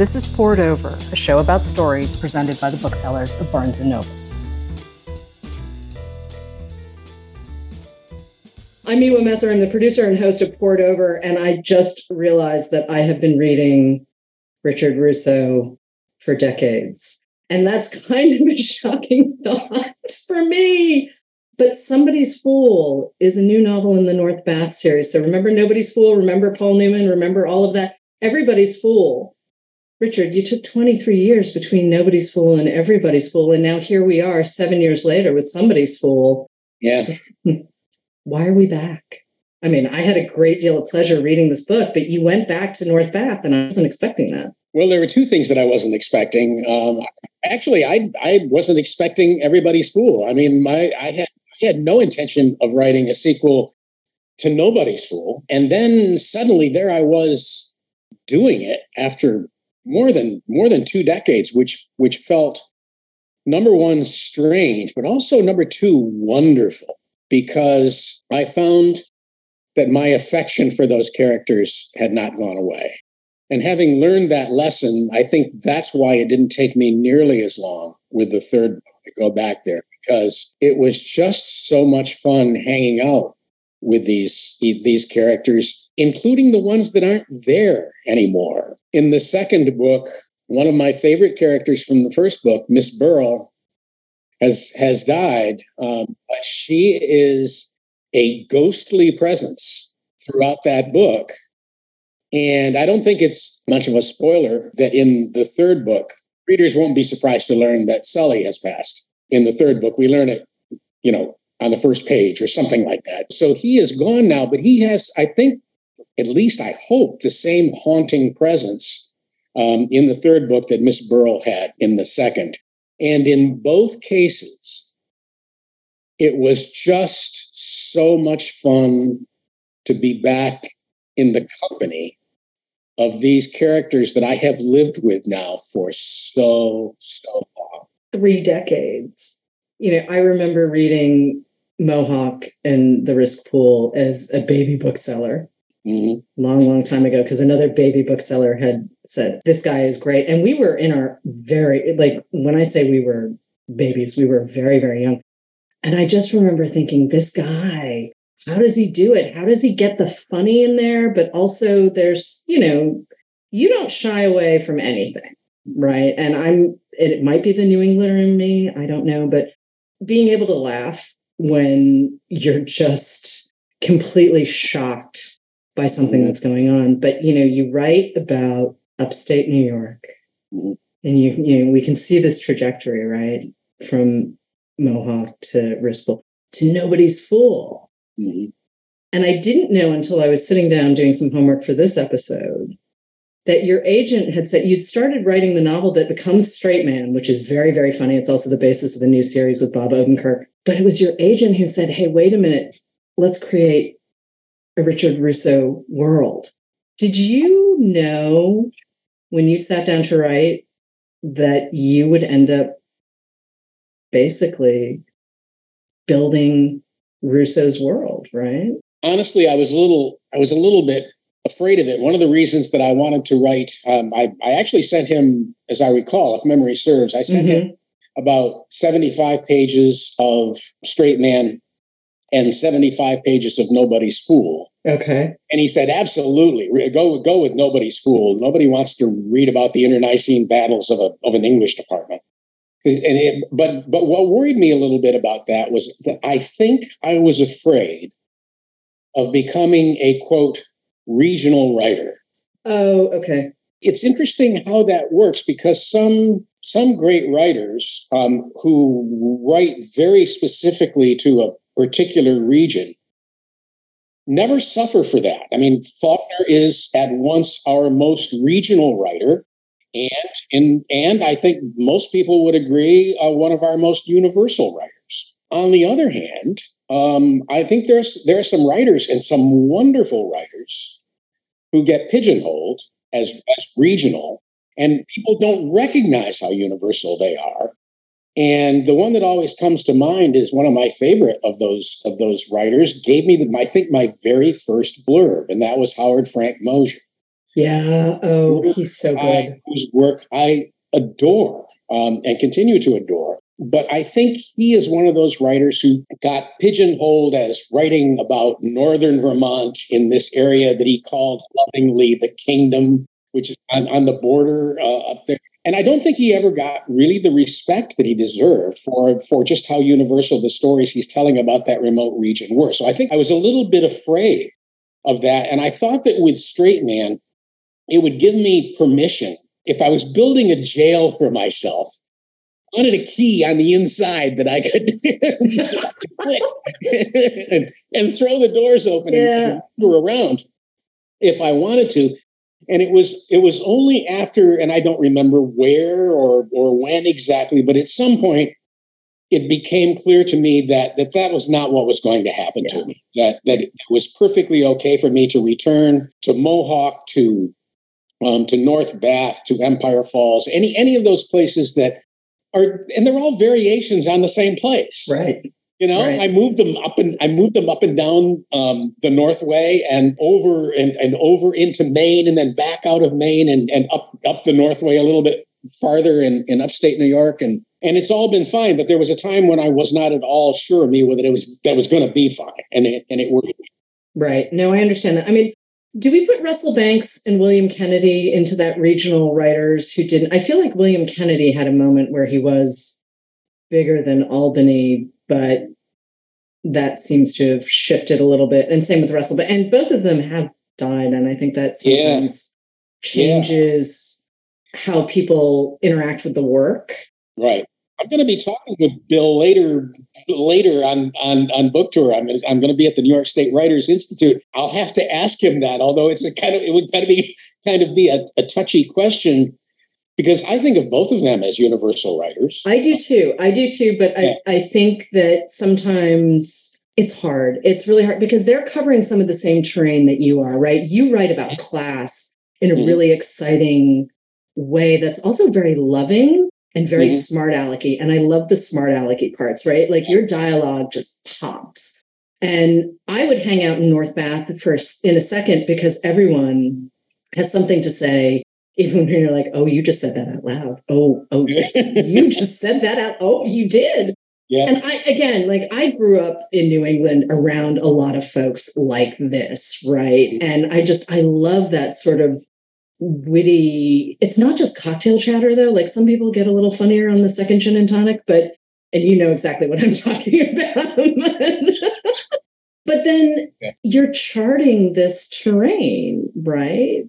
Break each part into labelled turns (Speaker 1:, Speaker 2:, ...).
Speaker 1: This is Poured Over, a show about stories presented by the booksellers of Barnes & Noble. I'm Miwa Messer. I'm the producer and host of Poured Over, and I just realized that I have been reading Richard Russo for decades. And that's kind of a shocking thought for me. But Somebody's Fool is a new novel in the North Bath series. So remember Nobody's Fool, remember Paul Newman, remember all of that. Everybody's Fool. Richard, you took 23 years between Nobody's Fool and Everybody's Fool. And now here we are seven years later with Somebody's Fool.
Speaker 2: Yeah.
Speaker 1: Why are we back? I mean, I had a great deal of pleasure reading this book, but you went back to North Bath and I wasn't expecting that.
Speaker 2: Well, there were two things that I wasn't expecting. Um, actually, I I wasn't expecting Everybody's Fool. I mean, my I had I had no intention of writing a sequel to Nobody's Fool, and then suddenly there I was doing it after more than more than two decades, which which felt number one strange, but also number two wonderful because I found that my affection for those characters had not gone away. And having learned that lesson, I think that's why it didn't take me nearly as long with the third book to go back there because it was just so much fun hanging out with these these characters including the ones that aren't there anymore. In the second book one of my favorite characters from the first book miss burrell has has died um, but she is a ghostly presence throughout that book. And i don't think it's much of a spoiler that in the third book readers won't be surprised to learn that sully has passed. In the third book we learn it you know on the first page or something like that. So he is gone now, but he has, I think, at least I hope, the same haunting presence um, in the third book that Miss Burrell had in the second. And in both cases, it was just so much fun to be back in the company of these characters that I have lived with now for so, so long.
Speaker 1: Three decades. You know, I remember reading Mohawk and the Risk Pool as a baby bookseller. Mm-hmm. Long, long time ago, because another baby bookseller had said, This guy is great. And we were in our very, like, when I say we were babies, we were very, very young. And I just remember thinking, This guy, how does he do it? How does he get the funny in there? But also, there's, you know, you don't shy away from anything, right? And I'm, it might be the New Englander in me, I don't know, but being able to laugh when you're just completely shocked by something mm-hmm. that's going on. But you know, you write about upstate New York, mm-hmm. and you you know we can see this trajectory right from Mohawk to Risk Pool to Nobody's Fool. Mm-hmm. And I didn't know until I was sitting down doing some homework for this episode that your agent had said you'd started writing the novel that becomes Straight Man, which is very, very funny. It's also the basis of the new series with Bob Odenkirk. But it was your agent who said, hey, wait a minute, let's create a Richard Russo world. Did you know when you sat down to write that you would end up basically building Russo's world, right?
Speaker 2: Honestly, I was a little I was a little bit afraid of it. One of the reasons that I wanted to write, um, I, I actually sent him, as I recall, if memory serves, I sent mm-hmm. him about 75 pages of Straight Man and 75 pages of Nobody's Fool.
Speaker 1: Okay.
Speaker 2: And he said, absolutely, go, go with Nobody's Fool. Nobody wants to read about the internecine battles of, a, of an English department. And it, but but what worried me a little bit about that was that I think I was afraid of becoming a quote regional writer.
Speaker 1: Oh, okay.
Speaker 2: It's interesting how that works because some some great writers um, who write very specifically to a particular region never suffer for that. I mean, Faulkner is at once our most regional writer, and and and I think most people would agree uh, one of our most universal writers. On the other hand, um, I think there's there are some writers and some wonderful writers who get pigeonholed as, as regional, and people don't recognize how universal they are. And the one that always comes to mind is one of my favorite of those of those writers. Gave me the, I think my very first blurb, and that was Howard Frank Mosher.
Speaker 1: Yeah. Oh, he's so good. I,
Speaker 2: whose work I adore um, and continue to adore. But I think he is one of those writers who got pigeonholed as writing about northern Vermont in this area that he called lovingly the kingdom, which is on, on the border uh, up there. And I don't think he ever got really the respect that he deserved for, for just how universal the stories he's telling about that remote region were. So I think I was a little bit afraid of that. And I thought that with Straight Man, it would give me permission if I was building a jail for myself wanted a key on the inside that I could and, and, throw the doors open yeah. and wander around if I wanted to. And it was it was only after, and I don't remember where or or when exactly, but at some point it became clear to me that that that was not what was going to happen yeah. to me. That that it was perfectly okay for me to return to Mohawk, to um, to North Bath, to Empire Falls, any any of those places that are and they're all variations on the same place.
Speaker 1: Right.
Speaker 2: You know, right. I moved them up and I moved them up and down um, the Northway and over and, and over into Maine and then back out of Maine and, and up up the Northway a little bit farther in, in upstate New York and and it's all been fine. But there was a time when I was not at all sure of me whether it was that was going to be fine, and it and it worked.
Speaker 1: Right. No, I understand that. I mean, do we put Russell Banks and William Kennedy into that regional writers who didn't? I feel like William Kennedy had a moment where he was bigger than Albany, but that seems to have shifted a little bit. And same with Russell, but and both of them have died, and I think that sometimes yeah. changes yeah. how people interact with the work.
Speaker 2: Right. I'm going to be talking with Bill later later on on on book tour. I'm I'm going to be at the New York State Writers Institute. I'll have to ask him that, although it's a kind of it would kind of be kind of be a, a touchy question because I think of both of them as universal writers.
Speaker 1: I do too. I do too. But yeah. I I think that sometimes it's hard. It's really hard because they're covering some of the same terrain that you are. Right? You write about class in a mm-hmm. really exciting way that's also very loving and very mm-hmm. smart alecky. And I love the smart alecky parts, right? Like your dialogue just pops. And I would hang out in North Bath for in a second because everyone has something to say, even when you're like, oh, you just said that out loud. Oh, oh, you just said that out. Oh, you did. Yeah. And I, again, like I grew up in New England around a lot of folks like this, right? Mm-hmm. And I just, I love that sort of witty. It's not just cocktail chatter though. Like some people get a little funnier on the second gin and tonic, but and you know exactly what I'm talking about. but then yeah. you're charting this terrain, right?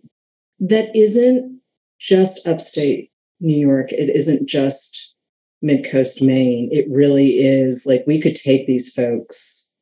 Speaker 1: That isn't just upstate New York. It isn't just mid coast Maine. It really is like we could take these folks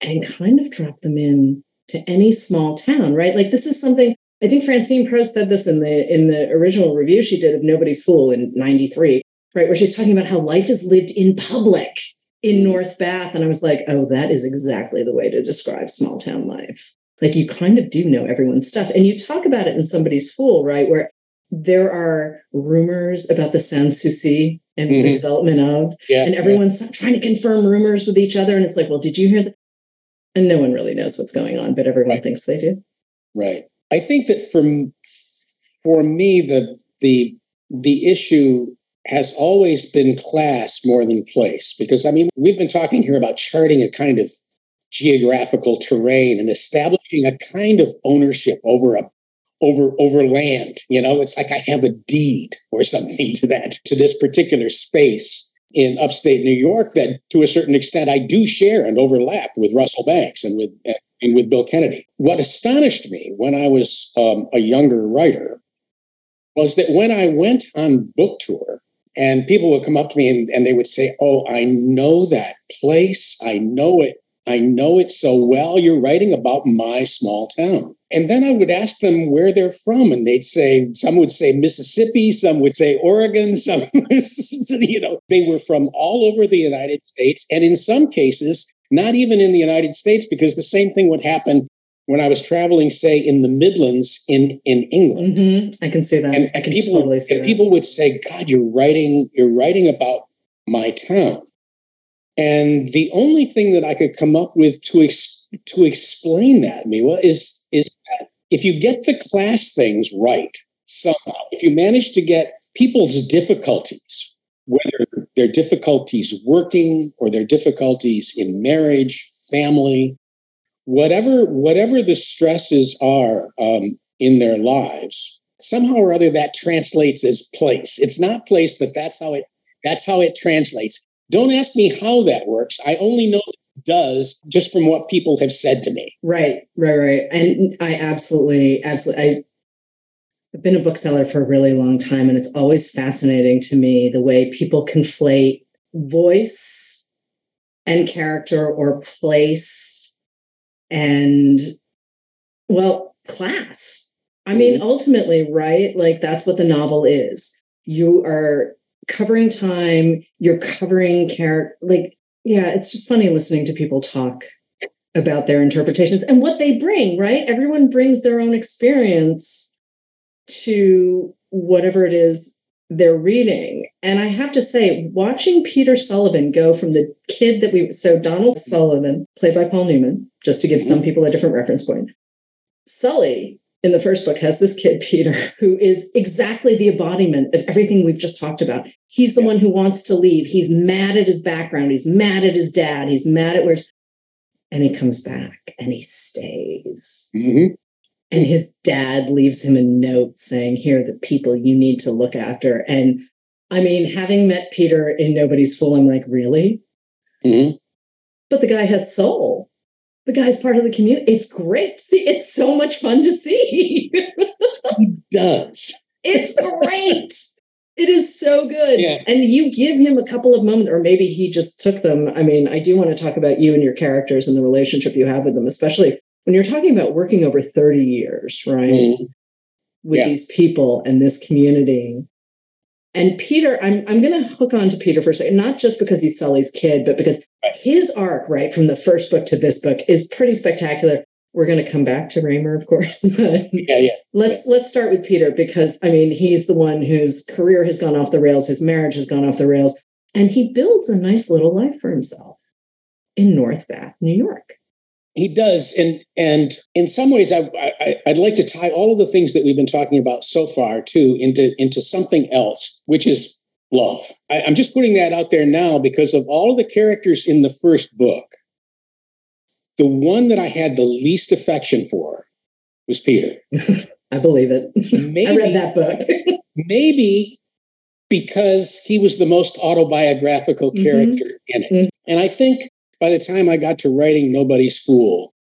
Speaker 1: and kind of drop them in to any small town, right? Like this is something I think Francine Prose said this in the in the original review she did of Nobody's Fool in 93, right? Where she's talking about how life is lived in public in mm-hmm. North Bath. And I was like, oh, that is exactly the way to describe small town life. Like you kind of do know everyone's stuff. And you talk about it in Somebody's Fool, right? Where there are rumors about the Sans Souci and mm-hmm. the development of, yeah, and everyone's yeah. trying to confirm rumors with each other. And it's like, well, did you hear that? And no one really knows what's going on, but everyone right. thinks they do.
Speaker 2: Right. I think that for for me the the the issue has always been class more than place because I mean we've been talking here about charting a kind of geographical terrain and establishing a kind of ownership over a over over land you know it's like i have a deed or something to that to this particular space in upstate new york that to a certain extent i do share and overlap with russell banks and with and with Bill Kennedy. What astonished me when I was um, a younger writer was that when I went on book tour, and people would come up to me and, and they would say, Oh, I know that place. I know it. I know it so well. You're writing about my small town. And then I would ask them where they're from, and they'd say, some would say Mississippi, some would say Oregon, some, you know, they were from all over the United States. And in some cases, not even in the United States, because the same thing would happen when I was traveling, say, in the Midlands in in England.
Speaker 1: Mm-hmm. I can see that.
Speaker 2: And,
Speaker 1: I can
Speaker 2: people,
Speaker 1: totally see
Speaker 2: and
Speaker 1: that.
Speaker 2: people would say, "God, you're writing, you're writing about my town." And the only thing that I could come up with to ex- to explain that, Miwa, is if you get the class things right somehow, if you manage to get people's difficulties, whether their difficulties working or their difficulties in marriage, family, whatever whatever the stresses are um, in their lives, somehow or other that translates as place. It's not place, but that's how it that's how it translates. Don't ask me how that works. I only know does just from what people have said to me.
Speaker 1: Right, right, right. And I absolutely, absolutely. I I've been a bookseller for a really long time, and it's always fascinating to me the way people conflate voice and character or place and, well, class. I mean, mm-hmm. ultimately, right? Like, that's what the novel is. You are covering time, you're covering character. Like, yeah, it's just funny listening to people talk about their interpretations and what they bring, right? Everyone brings their own experience to whatever it is they're reading. And I have to say, watching Peter Sullivan go from the kid that we, so Donald Sullivan, played by Paul Newman, just to give some mm-hmm. people a different reference point. Sully in the first book has this kid, Peter, who is exactly the embodiment of everything we've just talked about. He's the one who wants to leave. He's mad at his background. He's mad at his dad. He's mad at where's, and he comes back and he stays. Mm-hmm. And his dad leaves him a note saying, Here are the people you need to look after. And I mean, having met Peter in Nobody's Fool, I'm like, Really? Mm-hmm. But the guy has soul. The guy's part of the community. It's great. See, it's so much fun to see.
Speaker 2: he does.
Speaker 1: It's great. It is so good. Yeah. And you give him a couple of moments, or maybe he just took them. I mean, I do want to talk about you and your characters and the relationship you have with them, especially when you're talking about working over 30 years, right? Mm-hmm. With yeah. these people and this community. And Peter, I'm I'm gonna hook on to Peter for a second, not just because he's Sully's kid, but because right. his arc, right, from the first book to this book is pretty spectacular. We're gonna come back to Raymer, of course.
Speaker 2: But yeah, yeah.
Speaker 1: Let's
Speaker 2: yeah.
Speaker 1: let's start with Peter because I mean he's the one whose career has gone off the rails, his marriage has gone off the rails, and he builds a nice little life for himself in North Bath, New York.
Speaker 2: He does, and and in some ways, I, I I'd like to tie all of the things that we've been talking about so far too into into something else, which is love. I, I'm just putting that out there now because of all of the characters in the first book. The one that I had the least affection for was Peter.
Speaker 1: I believe it. Maybe, I read that book.
Speaker 2: maybe because he was the most autobiographical mm-hmm. character mm-hmm. in it. Mm-hmm. And I think by the time I got to writing Nobody's Fool,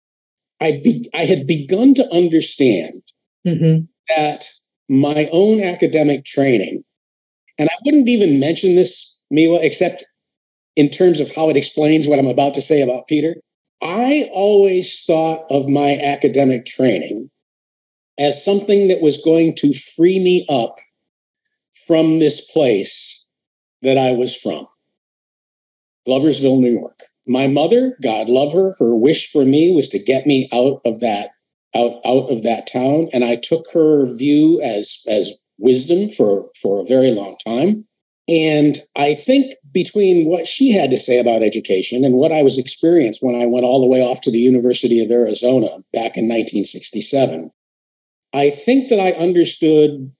Speaker 2: I, be, I had begun to understand mm-hmm. that my own academic training, and I wouldn't even mention this, Miwa, except in terms of how it explains what I'm about to say about Peter. I always thought of my academic training as something that was going to free me up from this place that I was from, Gloversville, New York my mother, God love her, her wish for me was to get me out of that out out of that town, and I took her view as as wisdom for for a very long time. And I think between what she had to say about education and what I was experienced when I went all the way off to the University of Arizona back in 1967, I think that I understood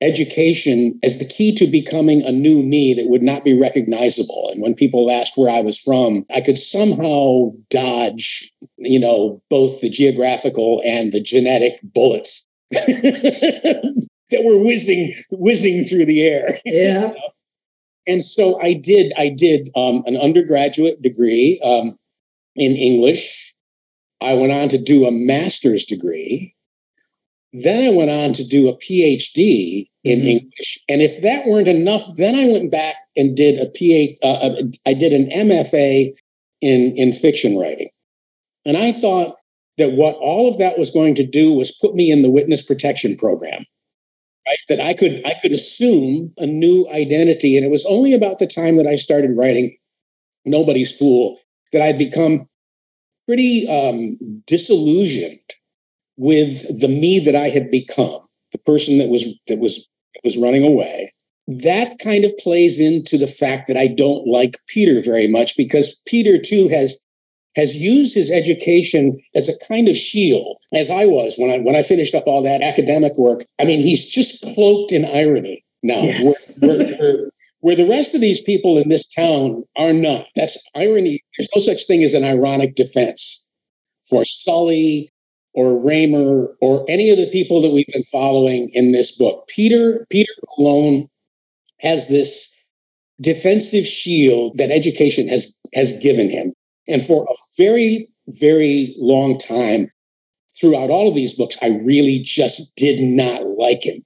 Speaker 2: education as the key to becoming a new me that would not be recognizable. And when people asked where I was from, I could somehow dodge, you know, both the geographical and the genetic bullets that were whizzing whizzing through the air.
Speaker 1: Yeah.
Speaker 2: And so I did. I did um, an undergraduate degree um, in English. I went on to do a master's degree then I went on to do a PhD in mm-hmm. English, and if that weren't enough, then I went back and did a PhD. Uh, uh I did an MFA in in fiction writing, and I thought that what all of that was going to do was put me in the witness protection program. Right? That I could I could assume a new identity, and it was only about the time that I started writing Nobody's Fool that I'd become pretty um, disillusioned with the me that I had become, the person that was that was was running away. That kind of plays into the fact that I don't like Peter very much because Peter too has has used his education as a kind of shield, as I was when I when I finished up all that academic work. I mean, he's just cloaked in irony now.
Speaker 1: Yes.
Speaker 2: Where, where, where the rest of these people in this town are not. That's irony. There's no such thing as an ironic defense for Sully or Raymer or any of the people that we've been following in this book. Peter, Peter alone has this defensive shield that education has has given him. And for a very, very long time, throughout all of these books, I really just did not like him.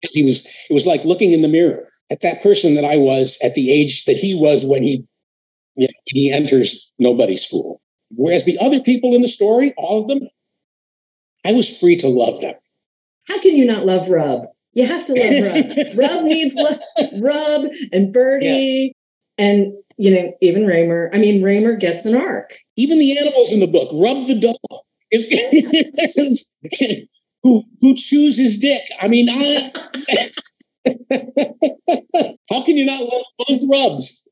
Speaker 2: because He was, it was like looking in the mirror at that person that I was at the age that he was when he, you know, he enters nobody's fool. Whereas the other people in the story, all of them, I was free to love them.
Speaker 1: How can you not love Rub? You have to love Rub. Rub needs love. Rub and Birdie yeah. and you know even Raymer. I mean Raymer gets an arc.
Speaker 2: Even the animals in the book. Rub the dog is, who who chews his dick. I mean, I, how can you not love both Rubs?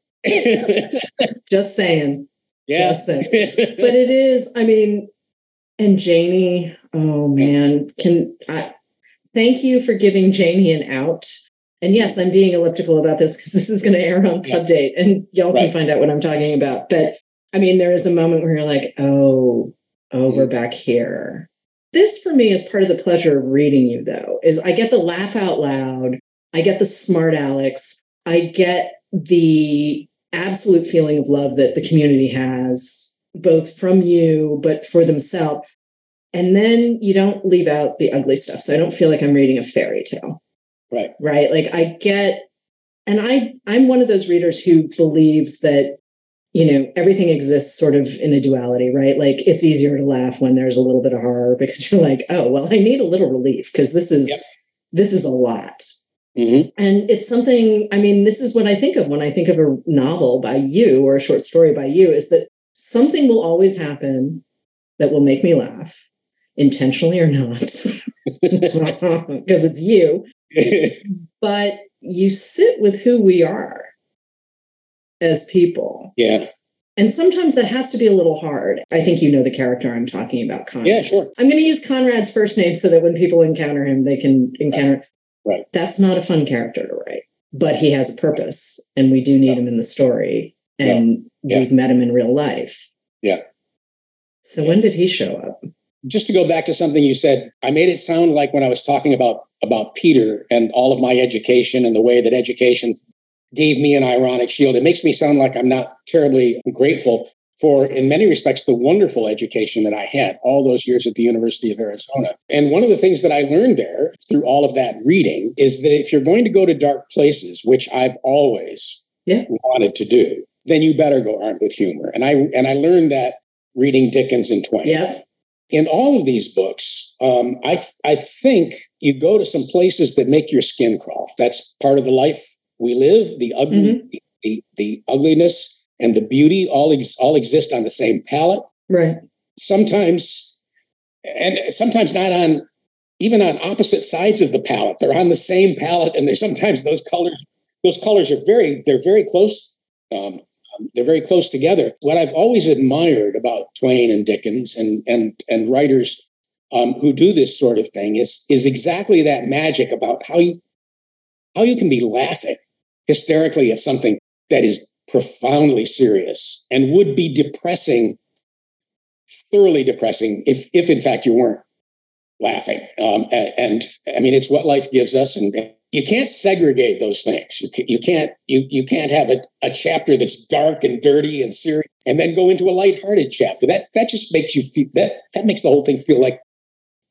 Speaker 1: Just saying.
Speaker 2: Yeah.
Speaker 1: Just saying. But it is. I mean, and Janie. Oh man, can I? Thank you for giving Janie an out. And yes, I'm being elliptical about this because this is going to air on Pub Date, and y'all right. can find out what I'm talking about. But I mean, there is a moment where you're like, oh, oh, we're mm-hmm. back here. This for me is part of the pleasure of reading you, though, is I get the laugh out loud, I get the smart Alex, I get the absolute feeling of love that the community has, both from you, but for themselves. And then you don't leave out the ugly stuff. So I don't feel like I'm reading a fairy tale.
Speaker 2: Right.
Speaker 1: Right. Like I get, and I, I'm one of those readers who believes that you know, everything exists sort of in a duality, right? Like it's easier to laugh when there's a little bit of horror because you're like, oh, well, I need a little relief because this is yep. this is a lot.
Speaker 2: Mm-hmm.
Speaker 1: And it's something, I mean, this is what I think of when I think of a novel by you or a short story by you is that something will always happen that will make me laugh, intentionally or not, because it's you. but you sit with who we are as people.
Speaker 2: Yeah.
Speaker 1: And sometimes that has to be a little hard. I think you know the character I'm talking about, Conrad.
Speaker 2: Yeah, sure.
Speaker 1: I'm going to use Conrad's first name so that when people encounter him, they can encounter.
Speaker 2: Right.
Speaker 1: That's not a fun character to write, but he has a purpose, and we do need him in the story, and yeah. we've met him in real life.
Speaker 2: Yeah.
Speaker 1: So when did he show up?
Speaker 2: Just to go back to something you said, I made it sound like when I was talking about about Peter and all of my education and the way that education gave me an ironic shield. It makes me sound like I'm not terribly grateful for, in many respects, the wonderful education that I had all those years at the University of Arizona. And one of the things that I learned there through all of that reading is that if you're going to go to dark places, which I've always
Speaker 1: yeah.
Speaker 2: wanted to do, then you better go armed with humor. And I and I learned that reading Dickens and Twain.
Speaker 1: Yeah.
Speaker 2: In all of these books, um, I I think you go to some places that make your skin crawl. That's part of the life we live, the ugly, mm-hmm. the, the, the, ugliness and the beauty all ex, all exist on the same palette.
Speaker 1: Right.
Speaker 2: Sometimes, and sometimes not on even on opposite sides of the palette. They're on the same palette, and they sometimes those colors those colors are very they're very close. Um, they're very close together. What I've always admired about Twain and Dickens and and and writers um, who do this sort of thing is is exactly that magic about how you how you can be laughing hysterically at something that is profoundly serious and would be depressing, thoroughly depressing, if, if in fact you weren't laughing. Um, and, and, I mean, it's what life gives us, and you can't segregate those things. You, can, you can't you you can't have a, a chapter that's dark and dirty and serious, and then go into a lighthearted chapter. That that just makes you feel that that makes the whole thing feel like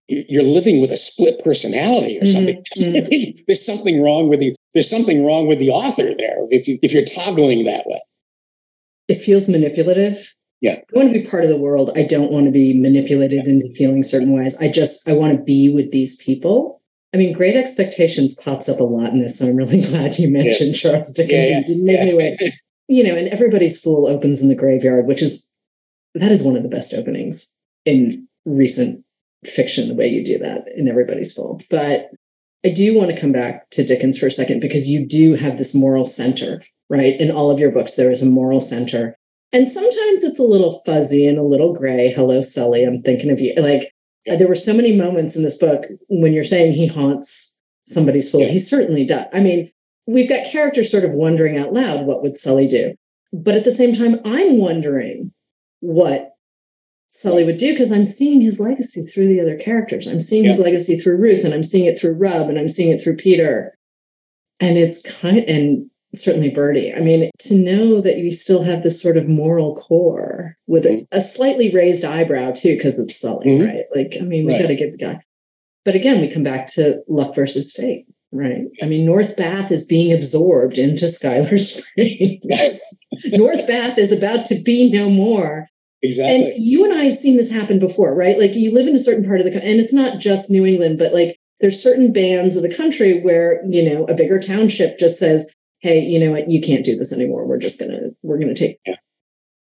Speaker 2: you're living with a split personality or something. Mm-hmm. there's something wrong with you. There's something wrong with the author there if you if you're toggling that way.
Speaker 1: It feels manipulative.
Speaker 2: Yeah.
Speaker 1: I want to be part of the world. I don't want to be manipulated into feeling certain ways. I just I want to be with these people. I mean, Great Expectations pops up a lot in this, so I'm really glad you mentioned yeah. Charles Dickens. Yeah, didn't make me wait. You know, and Everybody's Fool opens in the graveyard, which is that is one of the best openings in recent fiction the way you do that in Everybody's Fool. But I do want to come back to Dickens for a second because you do have this moral center, right? In all of your books, there is a moral center. And sometimes it's a little fuzzy and a little gray. Hello, Sully. I'm thinking of you. Like yeah. there were so many moments in this book when you're saying he haunts somebody's fool. Yeah. He certainly does. I mean, we've got characters sort of wondering out loud, what would Sully do? But at the same time, I'm wondering what Sully would do because I'm seeing his legacy through the other characters. I'm seeing yeah. his legacy through Ruth, and I'm seeing it through Rub, and I'm seeing it through Peter. And it's kind and certainly Birdie. I mean, to know that you still have this sort of moral core with a, a slightly raised eyebrow too, because it's Sully, mm-hmm. right? Like, I mean, we right. got to give the guy. But again, we come back to luck versus fate. Right. I mean, North Bath is being absorbed into Schuyler Springs. North Bath is about to be no more.
Speaker 2: Exactly.
Speaker 1: And you and I have seen this happen before, right? Like you live in a certain part of the country, and it's not just New England, but like there's certain bands of the country where, you know, a bigger township just says, hey, you know what, you can't do this anymore. We're just gonna, we're gonna take yeah.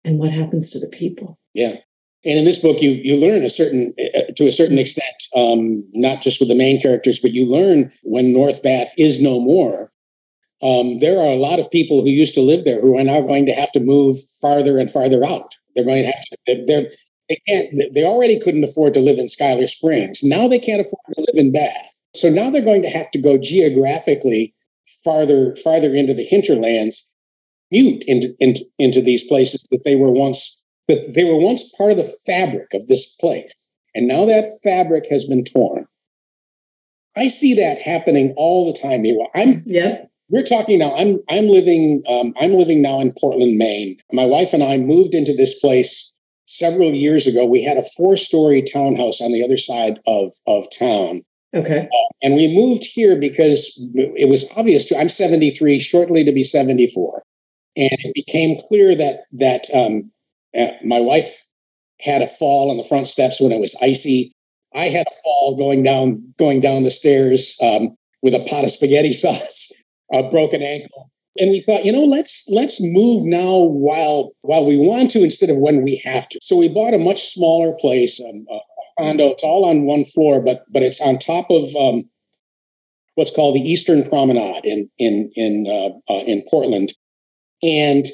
Speaker 1: and what happens to the people?
Speaker 2: Yeah. And in this book, you you learn a certain uh, to a certain extent, um, not just with the main characters, but you learn when North Bath is no more. Um, there are a lot of people who used to live there who are now going to have to move farther and farther out. They're going to have to. They're, they can't. They already couldn't afford to live in Schuyler Springs. Now they can't afford to live in Bath. So now they're going to have to go geographically farther farther into the hinterlands, mute into, into, into these places that they were once that they were once part of the fabric of this place. And now that fabric has been torn. I see that happening all the time. I'm
Speaker 1: yeah.
Speaker 2: We're talking now. I'm I'm living um, I'm living now in Portland, Maine. My wife and I moved into this place several years ago. We had a four story townhouse on the other side of of town.
Speaker 1: Okay.
Speaker 2: Uh, and we moved here because it was obvious to. I'm 73, shortly to be 74, and it became clear that that um, uh, my wife had a fall on the front steps when it was icy. I had a fall going down going down the stairs um, with a pot of spaghetti sauce, a broken ankle, and we thought, you know, let's let's move now while while we want to instead of when we have to. So we bought a much smaller place, um, a condo. It's all on one floor, but but it's on top of um, what's called the Eastern Promenade in in in uh, uh, in Portland, and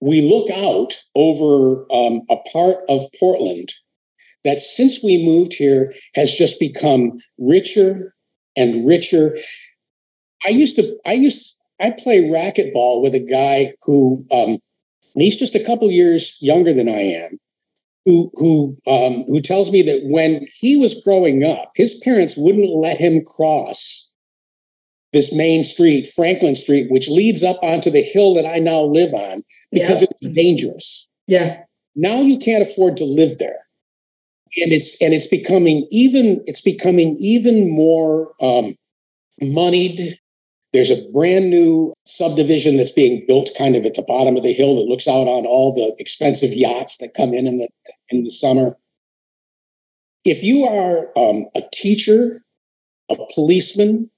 Speaker 2: we look out over um, a part of Portland that since we moved here has just become richer and richer. I used to, I used, I play racquetball with a guy who, um, he's just a couple years younger than I am, who who um, who tells me that when he was growing up, his parents wouldn't let him cross this main street, Franklin Street, which leads up onto the hill that I now live on because yeah. it's dangerous.
Speaker 1: Yeah.
Speaker 2: Now you can't afford to live there. And it's and it's becoming even it's becoming even more um, moneyed. There's a brand new subdivision that's being built kind of at the bottom of the hill that looks out on all the expensive yachts that come in and the in the summer. If you are um, a teacher, a policeman,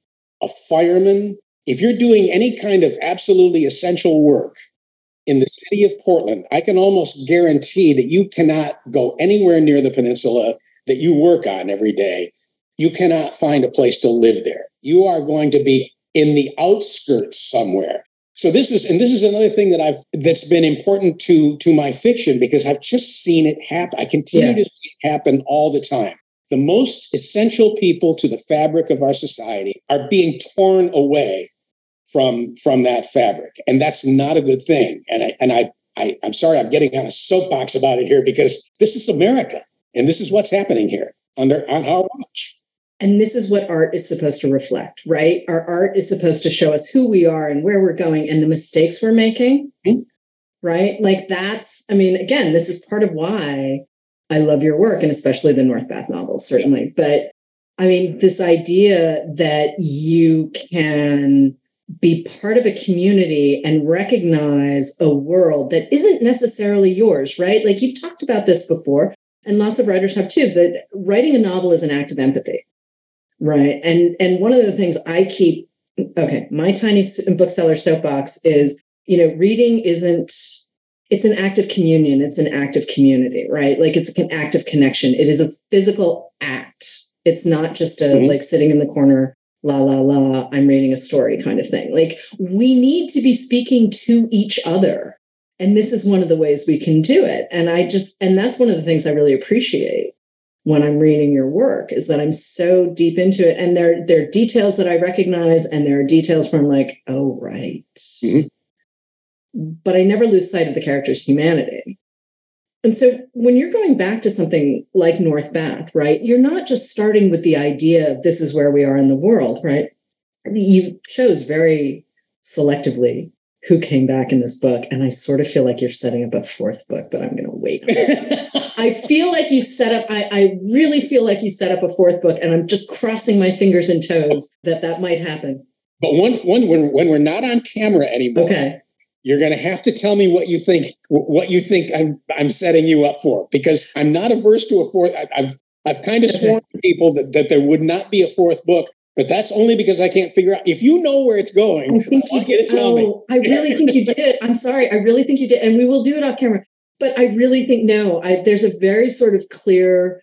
Speaker 2: a fireman, if you're doing any kind of absolutely essential work in the city of Portland, I can almost guarantee that you cannot go anywhere near the peninsula that you work on every day. You cannot find a place to live there. You are going to be in the outskirts somewhere. So this is and this is another thing that I've that's been important to to my fiction because I've just seen it happen. I continue yeah. to see it happen all the time the most essential people to the fabric of our society are being torn away from from that fabric and that's not a good thing and i and i, I i'm sorry i'm getting on a soapbox about it here because this is america and this is what's happening here under on our watch
Speaker 1: and this is what art is supposed to reflect right our art is supposed to show us who we are and where we're going and the mistakes we're making mm-hmm. right like that's i mean again this is part of why I love your work and especially the North Bath novels, certainly. But I mean, this idea that you can be part of a community and recognize a world that isn't necessarily yours, right? Like you've talked about this before, and lots of writers have too, that writing a novel is an act of empathy. Right. And and one of the things I keep okay, my tiny bookseller soapbox is, you know, reading isn't it's an act of communion. It's an act of community right? Like it's an act of connection. It is a physical act. It's not just a mm-hmm. like sitting in the corner la la la i'm reading a story kind of thing. Like we need to be speaking to each other. And this is one of the ways we can do it. And I just, and that's one of the things I really appreciate when I'm reading your work is that I'm so deep into it. And there, there are details that I recognize, and there are details where I'm like, oh, right. Mm-hmm. But I never lose sight of the character's humanity. And so when you're going back to something like North Bath, right, you're not just starting with the idea of this is where we are in the world, right? You chose very selectively who came back in this book. And I sort of feel like you're setting up a fourth book, but I'm going to wait. I feel like you set up, I, I really feel like you set up a fourth book, and I'm just crossing my fingers and toes that that might happen.
Speaker 2: But one, one when, when we're not on camera anymore,
Speaker 1: okay.
Speaker 2: you're going to have to tell me what you think, what you think I'm, I'm setting you up for, because I'm not averse to a fourth. I, have I've kind of okay. sworn to people that, that there would not be a fourth book but that's only because I can't figure out. If you know where it's going,
Speaker 1: I think I you did. Oh, I really think you did. I'm sorry. I really think you did, and we will do it off camera. But I really think no. I, there's a very sort of clear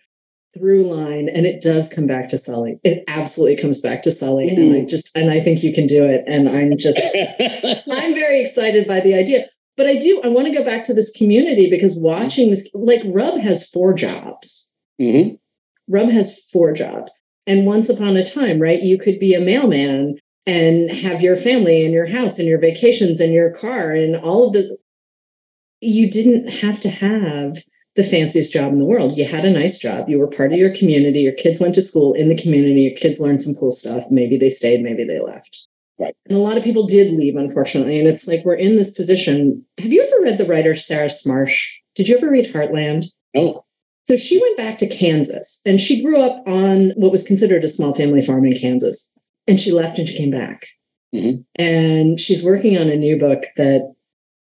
Speaker 1: through line, and it does come back to Sully. It absolutely comes back to Sully, mm. and I mm. just and I think you can do it. And I'm just I'm very excited by the idea. But I do. I want to go back to this community because watching this, like Rub has four jobs. Mm-hmm. Rub has four jobs. And once upon a time, right, you could be a mailman and have your family and your house and your vacations and your car and all of this. You didn't have to have the fanciest job in the world. You had a nice job. You were part of your community. Your kids went to school in the community. Your kids learned some cool stuff. Maybe they stayed, maybe they left.
Speaker 2: Right.
Speaker 1: And a lot of people did leave, unfortunately. And it's like we're in this position. Have you ever read the writer Sarah Smarsh? Did you ever read Heartland?
Speaker 2: No.
Speaker 1: So she went back to Kansas and she grew up on what was considered a small family farm in Kansas. And she left and she came back. Mm-hmm. And she's working on a new book that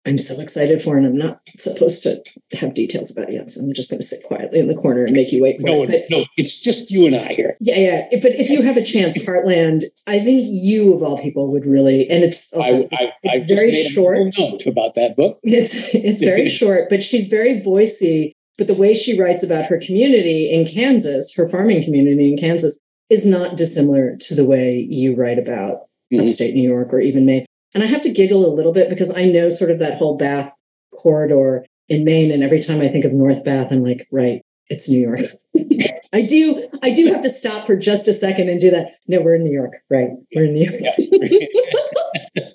Speaker 1: I'm so excited for, and I'm not supposed to have details about it yet. So I'm just going to sit quietly in the corner and make you wait for
Speaker 2: no,
Speaker 1: it.
Speaker 2: But, no, it's just you and I here.
Speaker 1: Yeah, yeah. But if you have a chance, Heartland, I think you of all people would really, and it's also
Speaker 2: I, I, it's very short. note about that book.
Speaker 1: It's it's very short, but she's very voicey but the way she writes about her community in Kansas, her farming community in Kansas, is not dissimilar to the way you write about mm-hmm. upstate New York or even Maine. And I have to giggle a little bit because I know sort of that whole Bath corridor in Maine. And every time I think of North Bath, I'm like, right, it's New York. I do, I do have to stop for just a second and do that. No, we're in New York, right? We're in New York.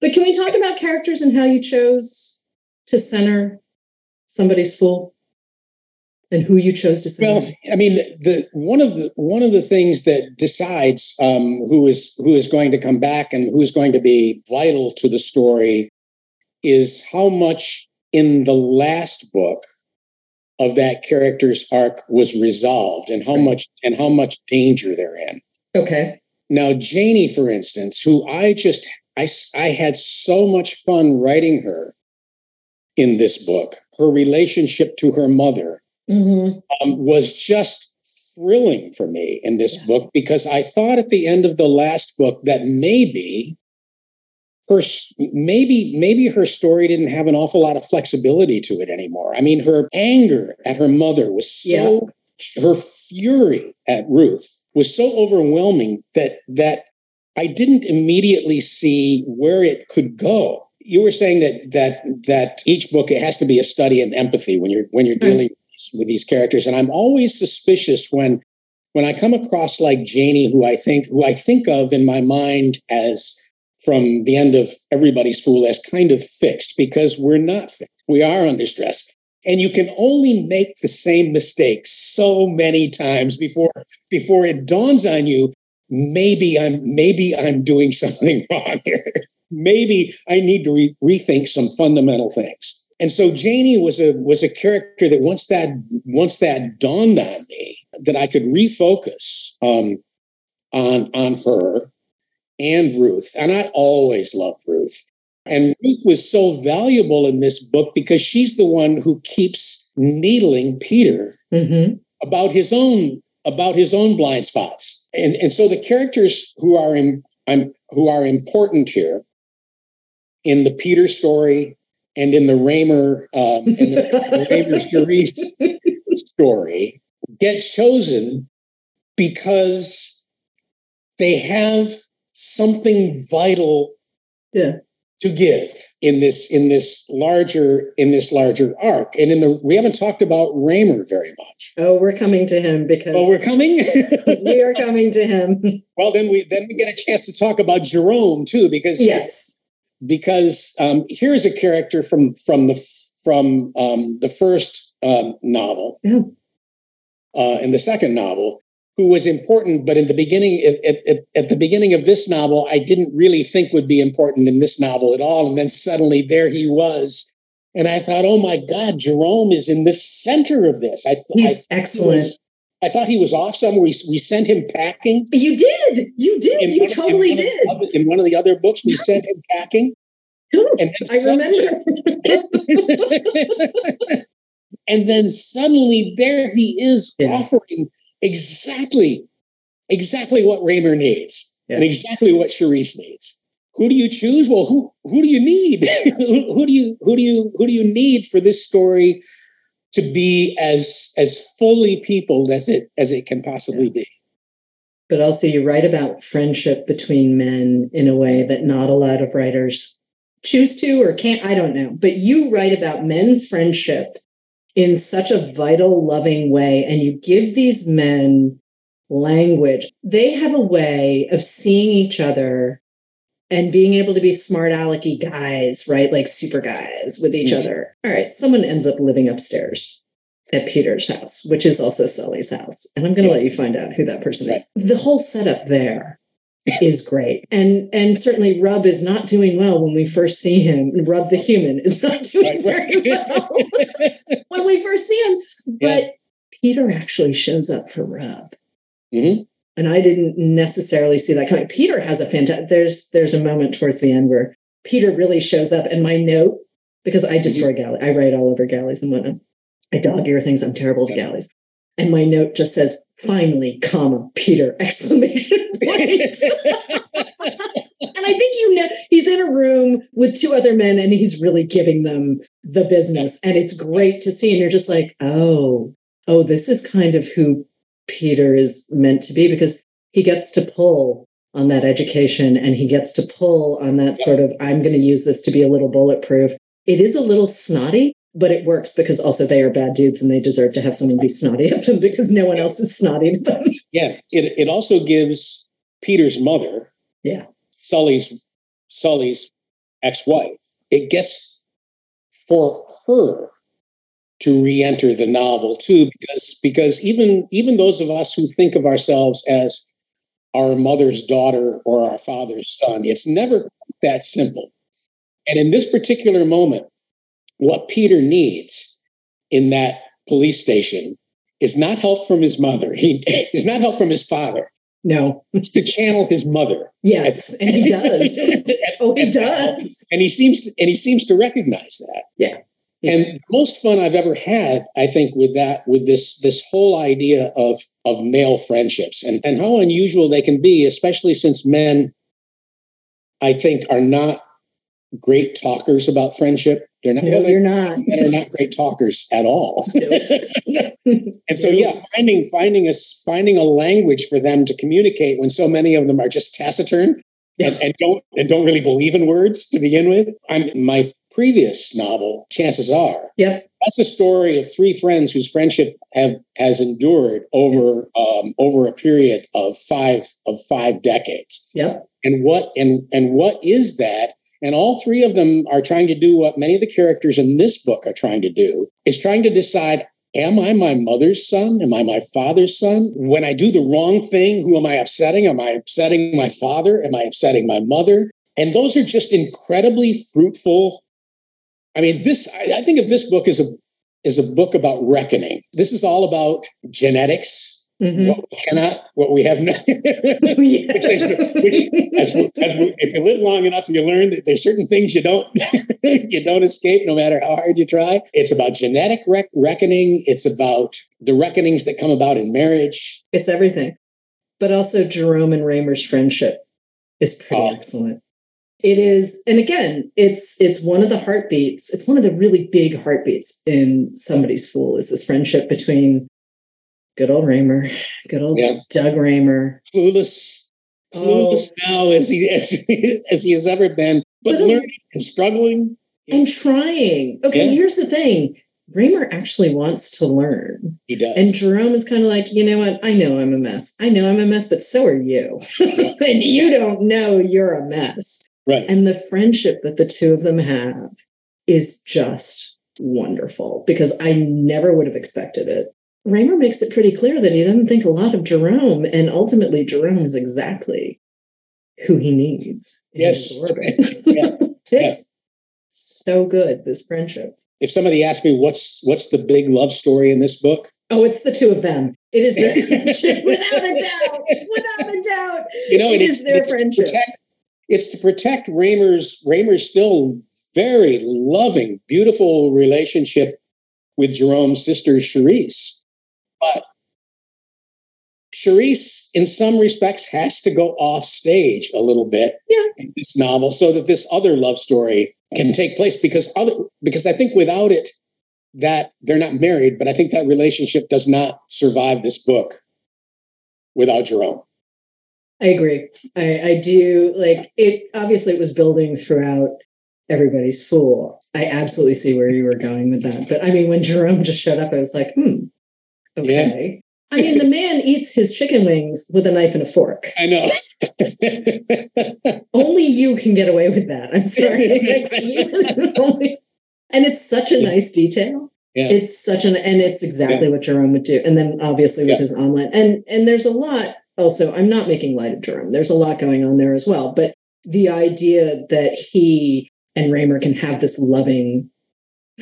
Speaker 1: but can we talk about characters and how you chose to center somebody's fool and who you chose to say.
Speaker 2: Well, I mean, the one of the one of the things that decides um, who is who is going to come back and who is going to be vital to the story is how much in the last book of that character's arc was resolved and how much and how much danger they're in.
Speaker 1: Okay.
Speaker 2: Now, Janie, for instance, who I just I I had so much fun writing her in this book. Her relationship to her mother mm-hmm. um, was just thrilling for me in this yeah. book because I thought at the end of the last book that maybe her maybe maybe her story didn't have an awful lot of flexibility to it anymore. I mean, her anger at her mother was so yeah. her fury at Ruth was so overwhelming that that I didn't immediately see where it could go you were saying that that that each book it has to be a study in empathy when you're when you're hmm. dealing. With these characters and i'm always suspicious when when i come across like janie who i think who i think of in my mind as from the end of everybody's fool as kind of fixed because we're not fixed we are under stress and you can only make the same mistake so many times before before it dawns on you maybe I'm maybe I'm doing something wrong here. maybe I need to re- rethink some fundamental things. And so Janie was a was a character that once that once that dawned on me that I could refocus um, on on her and Ruth. And I always loved Ruth. And Ruth was so valuable in this book because she's the one who keeps needling Peter mm-hmm. about his own about his own blind spots and and so the characters who are in um, who are important here in the Peter story and in the Raymer um, in the Raymer story get chosen because they have something vital
Speaker 1: yeah.
Speaker 2: to give in this in this larger in this larger arc. And in the we haven't talked about Raymer very much.
Speaker 1: Oh, we're coming to him because
Speaker 2: Oh, we're coming?
Speaker 1: we are coming to him.
Speaker 2: well then we then we get a chance to talk about Jerome too, because
Speaker 1: Yes.
Speaker 2: Because um, here's a character from from the from um, the first um, novel
Speaker 1: Yeah.
Speaker 2: uh, and the second novel who was important but in the beginning at, at, at- the beginning of this novel i didn't really think would be important in this novel at all and then suddenly there he was and i thought oh my god jerome is in the center of this i, th- I
Speaker 1: He's
Speaker 2: he
Speaker 1: excellent.
Speaker 2: was- I thought he was off somewhere. We, we sent him packing.
Speaker 1: You did. You did.
Speaker 2: in
Speaker 1: you
Speaker 2: of- in
Speaker 1: totally
Speaker 2: the
Speaker 1: did.
Speaker 2: other- in one of the other books, we sent him packing. And
Speaker 1: I remember.
Speaker 2: and then suddenly there he is
Speaker 1: Yeah.
Speaker 2: offering exactly exactly what Raymer needs
Speaker 1: Yeah.
Speaker 2: and exactly what Charisse needs. Who do you choose? Well, who who do you need? who, who do you who do you who do you need for this story to be as as fully peopled as it as it can possibly be?
Speaker 1: but also, you write about friendship between men in a way that not a lot of writers choose to or can't. I don't know. But you write about men's friendship in such a vital, loving way, and you give these men language. They have a way of seeing each other and being able to be smart alecky guys, right? Like super guys with each
Speaker 2: Mhm.
Speaker 1: other. All right, someone ends up living upstairs at Peter's house, which is also Sully's house. And I'm going to
Speaker 2: Yeah.
Speaker 1: let you find out who that person is. The whole setup there is great. And and certainly Rub is not doing well when we first see him. Rub the human is not doing very well when we first see him. But Peter actually shows up for Rub.
Speaker 2: Mhm.
Speaker 1: And I didn't necessarily see that coming. Peter has a fantastic there's there's a moment towards the end where Peter really shows up and my note, because I destroy mm-hmm. galley, I write all over galleys and whatnot. I dog ear things, I'm terrible
Speaker 2: to
Speaker 1: galleys. And my note just says, finally, comma, Peter, exclamation point. and I think you know he's in a room with two other men and he's really giving them the business. And it's great to see. And you're just like, oh, oh, this is kind of who Peter is meant to be because he gets to pull on that education and he gets to pull on that sort of, I'm going to use this to be a little bulletproof. It is a little snotty, but it works because also they are bad dudes and they deserve to have someone be snotty at them because no one else is snotty to them.
Speaker 2: yeah. It it also gives Peter's mother,
Speaker 1: Yeah.
Speaker 2: Sully's Sully's ex-wife, it gets for her to re-enter the novel too, because because even even those of us who think of ourselves as our mother's daughter or our father's son, it's never that simple. And in this particular moment, what Peter needs in that police station is not help from his mother. He is not help from his father.
Speaker 1: No.
Speaker 2: It's to channel his mother.
Speaker 1: Yes. And he does. oh, he does.
Speaker 2: and he seems and he seems to recognize that.
Speaker 1: Yeah.
Speaker 2: And the most fun I've ever had, I think, with that, with this this whole idea of of male friendships and and how unusual they can be, especially since men, I think, are not great talkers about friendship. They're not.
Speaker 1: No,
Speaker 2: well, they're-
Speaker 1: you're not.
Speaker 2: They're not great talkers at all. And so, yeah, finding finding a finding a language for them to communicate when so many of them are just taciturn and, and don't and don't really believe in words to begin with. I'm my previous novel, chances are,
Speaker 1: Yep.
Speaker 2: that's a story of three friends whose friendship have has endured over um, over a period of five of five decades.
Speaker 1: Yep.
Speaker 2: And what and and what is that? And all three of them are trying to do what many of the characters in this book are trying to do is trying to decide am I my mother's son? Am I my father's son? When I do the wrong thing, who am I upsetting? Am I upsetting my father? Am I upsetting my mother? And those are just incredibly fruitful. I mean, this I, I think of this book as a is a book about reckoning. This is all about genetics,
Speaker 1: Mhm.
Speaker 2: what we cannot, what we have not. Which which, as, we- as we, if you live long enough, you learn that there's certain things you don't you don't escape, no matter how hard you try. It's about genetic rec- reckoning. It's about the reckonings that come about in marriage.
Speaker 1: It's everything. But also Jerome and Raymer's friendship is pretty
Speaker 2: Oh.
Speaker 1: excellent. It is, and again, it's it's one of the heartbeats. It's one of the really big heartbeats in somebody's fool is this friendship between good old Raymer, good old
Speaker 2: Yeah.
Speaker 1: Doug Raymer.
Speaker 2: Clueless,
Speaker 1: Oh.
Speaker 2: clueless now as he as, he- as he has ever been. but, but learning and struggling
Speaker 1: and trying. Okay, yeah. here's the thing. Raymer actually wants to learn.
Speaker 2: He does.
Speaker 1: And Jerome is kind of like, you know what? I know I'm a mess. I know I'm a mess, but so are you. and you don't know you're a mess.
Speaker 2: Right.
Speaker 1: And the friendship that the two of them have is just wonderful because I never would have expected it. Raymer makes it pretty clear that he doesn't think a lot of Jerome, and ultimately, Jerome is exactly who he needs.
Speaker 2: Yes.
Speaker 1: yeah. it's yeah. so good, this friendship
Speaker 2: if somebody asked me what's what's the big love story in this book,
Speaker 1: oh, it's the two of them. It is their friendship, without a doubt. Without a doubt,
Speaker 2: you know, it is their friendship. Protect, it's to protect Raymer's Raymer's still very loving, beautiful relationship with Jerome's sister Charisse, but Charisse, in some respects, has to go off stage a little bit
Speaker 1: yeah.
Speaker 2: in this novel so that this other love story can take place because other because I think without it that they're not married, but I think that relationship does not survive this book without Jerome.
Speaker 1: I agree. I, I do like it. Obviously, it was building throughout everybody's fool. I absolutely see where you were going with that. But I mean, when Jerome just showed up, I was like, hmm, okay. I mean, the man eats his chicken wings with a knife and a fork.
Speaker 2: I know.
Speaker 1: Only you can get away with that. I'm sorry. and it's such a nice detail.
Speaker 2: Yeah.
Speaker 1: It's such an and it's exactly yeah. what Jerome would do. And then obviously with yeah. his omelet. And and there's a lot also, I'm not making light of Jerome. There's a lot going on there as well. But the idea that he and Raymer can have this loving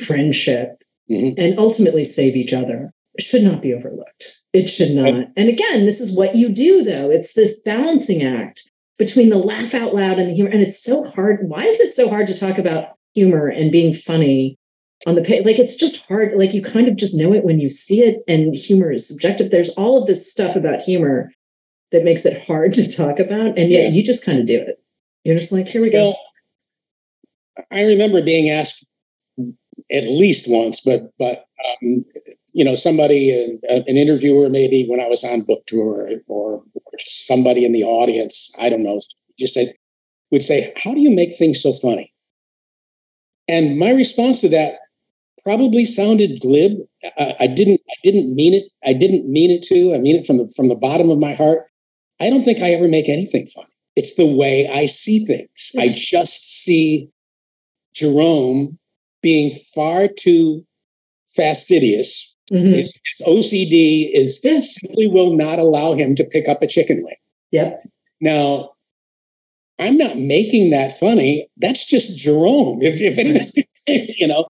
Speaker 1: friendship mm-hmm. and ultimately save each other should not be overlooked. It should not. And again, this is what you do, though. It's this balancing act between the laugh out loud and the humor. And it's so hard. Why is it so hard to talk about humor and being funny on the page? Like, it's just hard. Like, you kind of just know it when you see it, and humor is subjective. There's all of this stuff about humor that makes it hard to talk about. And yet, yeah. you just kind of do it. You're just like, here we go.
Speaker 2: Well, I remember being asked at least once, but but um, you know, somebody, uh, an interviewer, maybe when I was on book tour, or, or somebody in the audience, I don't know, just said, would say, "How do you make things so funny?" And my response to that probably sounded glib. I, I, didn't. I didn't mean it. I didn't mean it to. I mean it from the from the bottom of my heart. I don't think I ever make anything funny. It's the way I see things. I just see Jerome being far too fastidious Mm-hmm. His, his, OCD is yeah. simply will not allow him to pick up a chicken wing.
Speaker 1: Yep.
Speaker 2: Now, I'm not making that funny. That's just Jerome. If, if it, you know,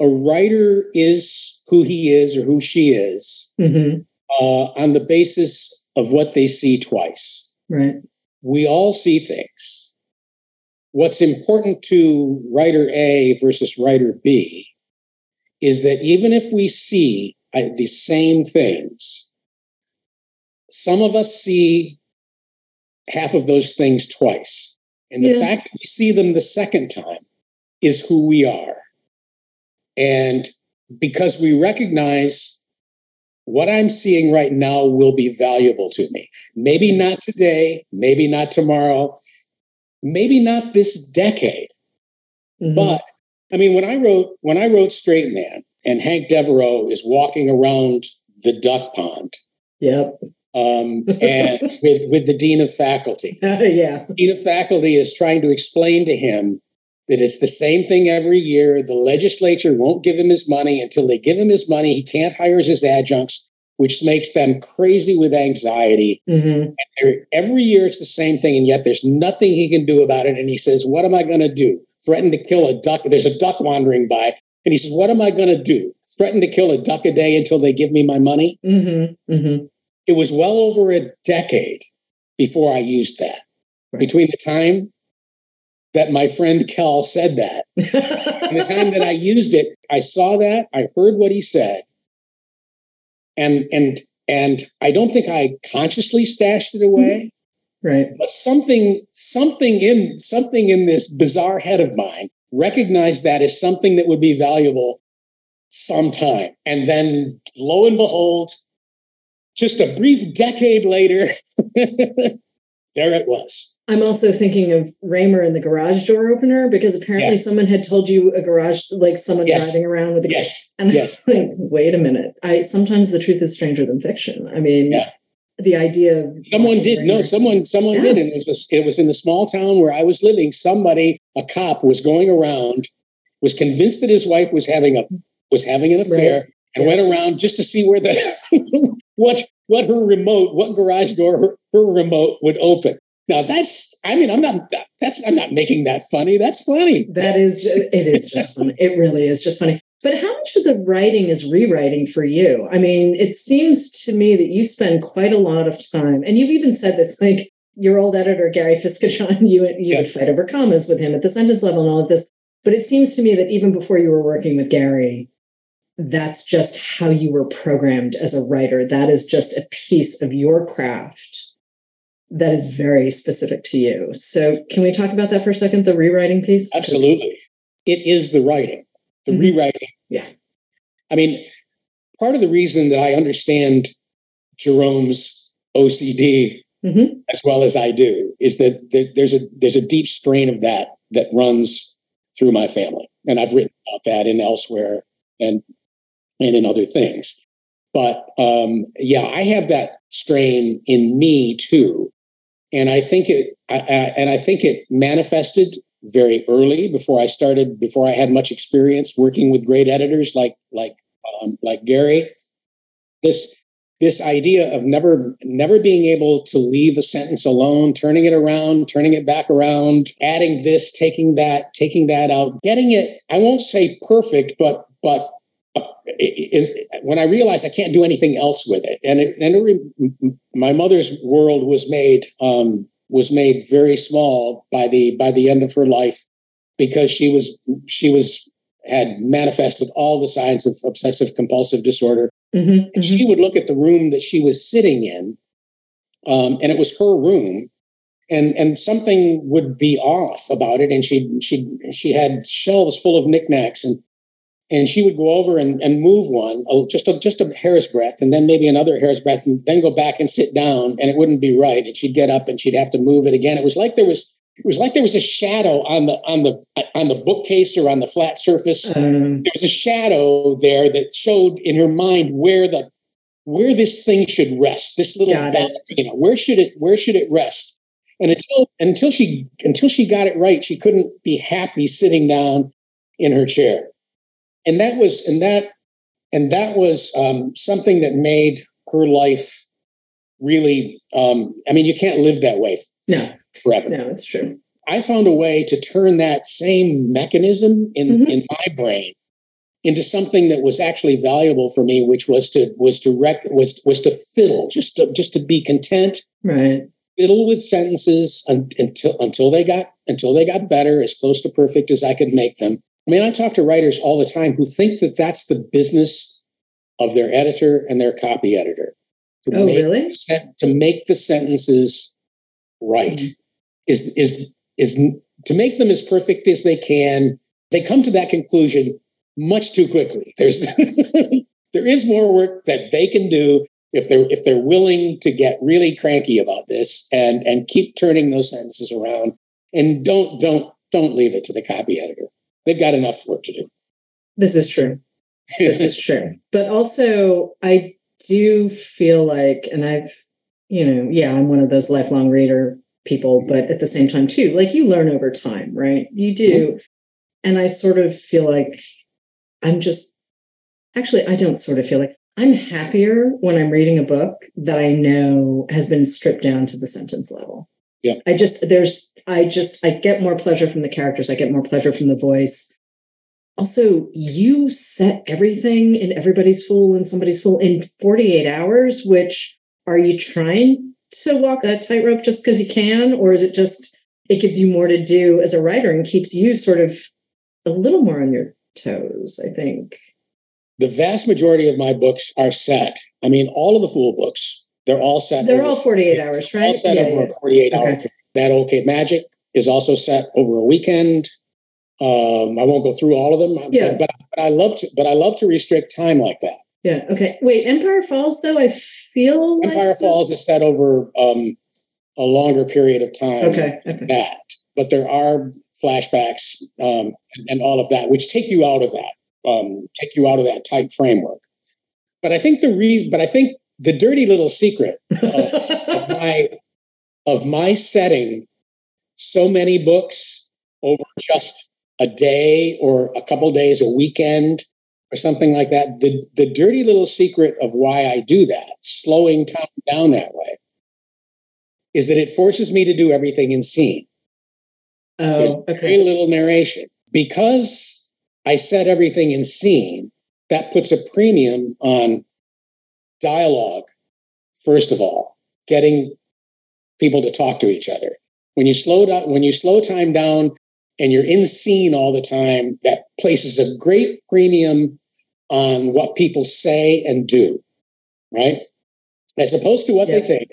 Speaker 2: a writer is who he is or who she is
Speaker 1: mm-hmm.
Speaker 2: uh, on the basis of what they see twice.
Speaker 1: Right.
Speaker 2: We all see things. What's important to writer A versus writer B is that even if we see uh, the same things. Some of us see half of those things twice. And the yeah. fact that we see them the second time is who we are. And because we recognize what I'm seeing right now will be valuable to me. Maybe not today, maybe not tomorrow, maybe not this decade. Mm-hmm. But I mean, when I wrote when I wrote Straight Man, and Hank Devereaux is walking around the duck pond.
Speaker 1: Yep.
Speaker 2: Um, and with with the dean of faculty.
Speaker 1: Yeah.
Speaker 2: The dean of faculty is trying to explain to him that it's the same thing every year. The legislature won't give him his money until they give him his money. He can't hire his adjuncts, which makes them crazy with anxiety.
Speaker 1: Mm-hmm.
Speaker 2: every year it's the same thing, and yet there's nothing he can do about it. And he says, "What am I going to do? Threaten to kill a duck? There's a duck wandering by. And he says, What am I going to do? Threaten to kill a duck a day until they give me my money?
Speaker 1: Mm-hmm, mm-hmm.
Speaker 2: It was well over a decade before I used that. Right. Between the time that my friend Kel said that and the time that I used it, I saw that, I heard what he said. And and and I don't think I consciously stashed it away.
Speaker 1: Mm-hmm. Right.
Speaker 2: But something, something in something in this bizarre head of mine recognize that as something that would be valuable sometime. And then lo and behold, just a brief decade later, there it was.
Speaker 1: I'm also thinking of Raymer and the garage door opener because apparently yeah. someone had told you a garage, like someone yes. driving around with a
Speaker 2: yes,
Speaker 1: and
Speaker 2: yes.
Speaker 1: like, wait a minute. I sometimes the truth is stranger than fiction. I mean, yeah. the idea of
Speaker 2: someone did Raymer. no, someone someone yeah. did, and it was it was in the small town where I was living. Somebody, a cop, was going around, was convinced that his wife was having a was having an affair, right. and went around just to see where the what what her remote, what garage door her, her remote would open now that's, I mean, I'm not, that's, I'm not making that funny. That's funny.
Speaker 1: That is, it is just funny. It really is just funny. But how much of the writing is rewriting for you? I mean, it seems to me that you spend quite a lot of time, and you've even said this, like your old editor, Gary Fisketjon, you, you yeah. would fight over commas with him at the sentence level and all of this. But it seems to me that even before you were working with Gary, that's just how you were programmed as a writer. That is just a piece of your craft that is very specific to you. So, can we talk about that for a second? The rewriting piece?
Speaker 2: Absolutely. It is the writing, the mm-hmm. rewriting.
Speaker 1: Yeah.
Speaker 2: I mean, part of the reason that I understand Jerome's OCD mm-hmm. as well as I do is that there's a there's a deep strain of that that runs through my family, and I've written about that in elsewhere and and in other things. But um, yeah, I have that strain in me too, and I think it I, and I think it manifested very early before I started before I had much experience working with great editors like like um, like Gary. This this idea of never never being able to leave a sentence alone turning it around turning it back around adding this taking that taking that out getting it i won't say perfect but but is when I realized I can't do anything else with it, and it, and it, my mother's world was made um, was made very small by the by the end of her life because she was she was had manifested all the signs of obsessive compulsive disorder. Mm-hmm, and mm-hmm. she would look at the room that she was sitting in, um, and it was her room, and and something would be off about it, and she she she had shelves full of knickknacks and and she would go over and, and move one just a, just a hair's breadth and then maybe another hair's breadth and then go back and sit down and it wouldn't be right. And she'd get up and she'd have to move it again. It was like there was it was like there was a shadow on the on the on the bookcase or on the flat surface. Um, there was a shadow there that showed in her mind where the where this thing should rest this little bag, you know where should it where should it rest? And until until she until she got it right she couldn't be happy sitting down in her chair and that was and that and that was um, something that made her life really um, i mean you can't live that way
Speaker 1: no.
Speaker 2: forever.
Speaker 1: No it's true.
Speaker 2: I found a way to turn that same mechanism in mm-hmm. in my brain into something that was actually valuable for me which was to was to rec was was to fiddle just to just to be content
Speaker 1: right.
Speaker 2: fiddle with sentences un- until until they got until they got better as close to perfect as i could make them I mean, I talk to writers all the time who think that that's the business of their editor and their copy editor.
Speaker 1: To oh, really?
Speaker 2: To make the sentences right mm-hmm. is is is to make them as perfect as they can. They come to that conclusion much too quickly. There's there is more work that they can do if they're if they're willing to get really cranky about this and and keep turning those sentences around and don't don't don't leave it to the copy editor they've got enough work to do.
Speaker 1: This is true. This is true. But also, I do feel like, and I've, you know, yeah, I'm one of those lifelong reader people, but at the same time, too, like you learn over time, right? You do. Mm-hmm. And I sort of feel like I'm just, actually, I don't sort of feel like I'm happier when I'm reading a book that I know has been stripped down to the sentence level.
Speaker 2: Yeah.
Speaker 1: I just, there's I just I get more pleasure from the characters. I get more pleasure from the voice. Also, you set everything in everybody's fool and somebody's fool in 48 hours, which are you trying to walk a tightrope just because you can? Or is it just it gives you more to do as a writer and keeps you sort of a little more on your toes, I think.
Speaker 2: The vast majority of my books are set. I mean, all of the Fool books, they're all set.
Speaker 1: They're over, all 48 hours, right?
Speaker 2: All set yeah, over yeah. a 48 okay. hour Bad That old Cape Magic is also set over a weekend. Um, I won't go through all of them, yeah. but, but, I love to. But I love to restrict time like that.
Speaker 1: Yeah. Okay. Wait. Empire Falls, though, I feel
Speaker 2: Empire
Speaker 1: like
Speaker 2: Falls this... is set over um, a longer period of time
Speaker 1: okay, okay.
Speaker 2: that. But there are flashbacks um, and, all of that, which take you out of that, um, take you out of that tight framework. But I think the reason, but I think the dirty little secret of my of my setting so many books over just a day or a couple days, a weekend, or something like that. The the dirty little secret of why I do that, slowing time down that way, is that it forces me to do everything in scene.
Speaker 1: Oh,
Speaker 2: okay. Very little narration. Because I set everything in scene, that puts a premium on dialogue, first of all, getting people to talk to each other. When you slow down, when you slow time down and you're in scene all the time, that places a great premium on what people say and do, right? As opposed to what yeah. they think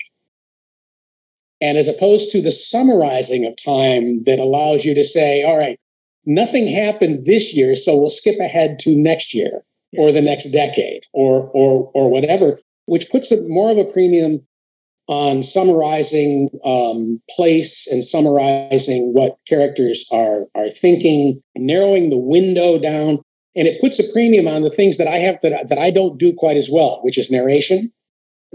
Speaker 2: and as opposed to the summarizing of time that allows you to say, all right, nothing happened this year, so we'll skip ahead to next year or the next decade or or or whatever, which puts a, more of a premium on summarizing um, place and summarizing what characters are are thinking, narrowing the window down, and it puts a premium on the things that I have that that I don't do quite as well, which is narration,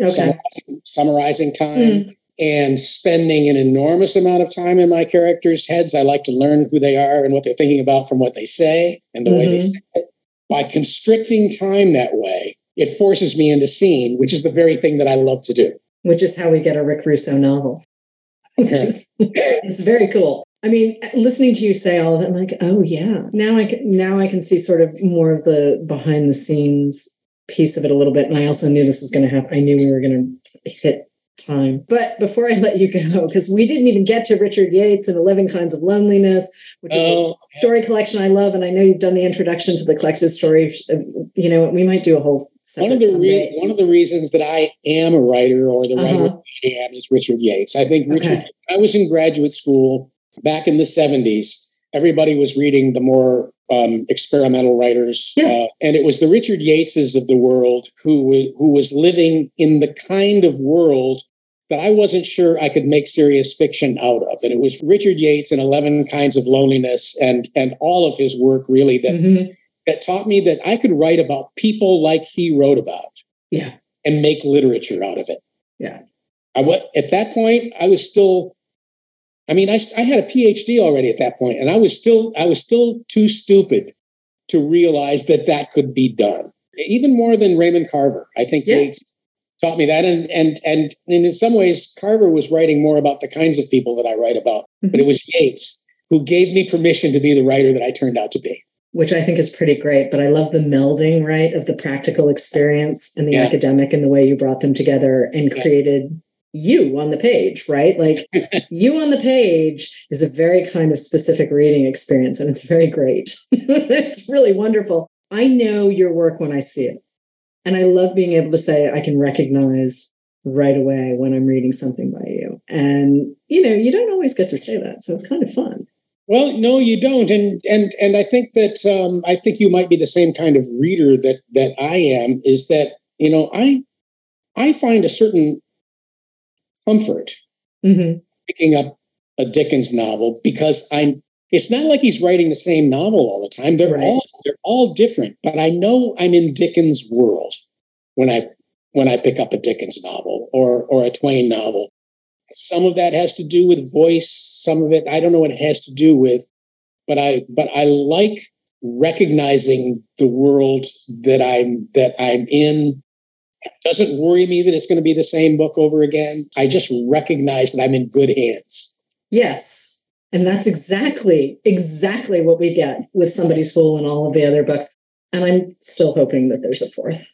Speaker 2: okay. summarizing, summarizing time. Mm and spending an enormous amount of time in my characters' heads. I like to learn who they are and what they're thinking about from what they say and the mm-hmm. way they mm-hmm. say it. By constricting time that way, it forces me into scene, which is the very thing that I love to do.
Speaker 1: Which is how we get a Rick Russo novel. is, it's very cool. I mean, listening to you say all of that, I'm like, oh yeah. Now I can now I can see sort of more of the behind the scenes piece of it a little bit. And I also knew this was going to happen. I knew we were going to hit time. But before I let you go, because we didn't even get to Richard Yates and 11 Kinds of Loneliness, which is oh, a story collection I love. And I know you've done the introduction to the collected story. You know, we might do a whole
Speaker 2: one of the re- one of the reasons that I am a writer or the uh-huh. writer I am is Richard Yates. I think Richard. Okay. I was in graduate school back in the 70s. Everybody was reading the more um, experimental writers, yeah. uh, and it was the Richard Yateses of the world who who was living in the kind of world that I wasn't sure I could make serious fiction out of. And it was Richard Yates and 11 Kinds of Loneliness and, and all of his work really that, mm-hmm. that taught me that I could write about people like he wrote about.
Speaker 1: Yeah.
Speaker 2: And make literature out of it.
Speaker 1: Yeah.
Speaker 2: I what at that point I was still I mean I, I had a PhD already at that point and I was still I was still too stupid to realize that that could be done. Even more than Raymond Carver. I think yeah. Yates taught me that. And and and in some ways, Carver was writing more about the kinds of people that I write about, mm-hmm. but it was Yates who gave me permission to be the writer that I turned out to be.
Speaker 1: Which I think is pretty great. But I love the melding, right, of the practical experience and the yeah. academic and the way you brought them together and yeah. created you on the page, right? Like you on the page is a very kind of specific reading experience, and it's very great. it's really wonderful. I know your work when I see it. And I love being able to say, I can recognize right away when I'm reading something by you. And, you know, you don't always get to say that. So it's kind of fun.
Speaker 2: Well, no, you don't, and and and I think that um, I think you might be the same kind of reader that that I am. Is that you know I I find a certain comfort mm-hmm. picking up a Dickens novel because I'm it's not like he's writing the same novel all the time. They're right. all they're all different, but I know I'm in Dickens' world when I when I pick up a Dickens novel or or a Twain novel. Some of that has to do with voice, some of it I don't know what it has to do with, but I but I like recognizing the world that I'm that I'm in. It doesn't worry me that it's going to be the same book over again. I just recognize that I'm in good hands.
Speaker 1: Yes and that's exactly, exactly what we get with Somebody's Fool and all of the other books. And I'm still hoping that there's a fourth.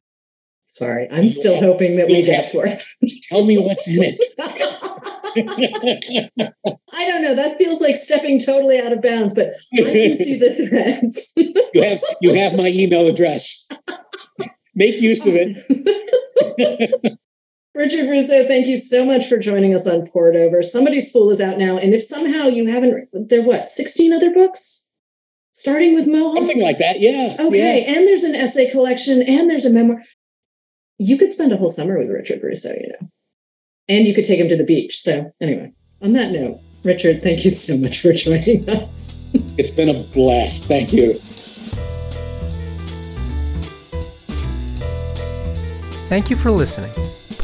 Speaker 1: Sorry, I'm still hoping that we get fourth.
Speaker 2: Tell me what's in it.
Speaker 1: I don't know. That feels like stepping totally out of bounds, but I can see the threads.
Speaker 2: you have you have my email address. Make use of it.
Speaker 1: Richard Russo, thank you so much for joining us on Poured Over. Somebody's Fool is out now. And if somehow you haven't, there what, 16 other books? Starting with Mohawk?
Speaker 2: Something like that, yeah.
Speaker 1: Okay. Yeah. And there's an essay collection and there's a memoir. You could spend a whole summer with Richard Russo, you know. and you could take him to the beach. So anyway, on that note, Richard, thank you so much for joining us.
Speaker 2: it's been a blast. Thank you.
Speaker 3: Thank you for listening.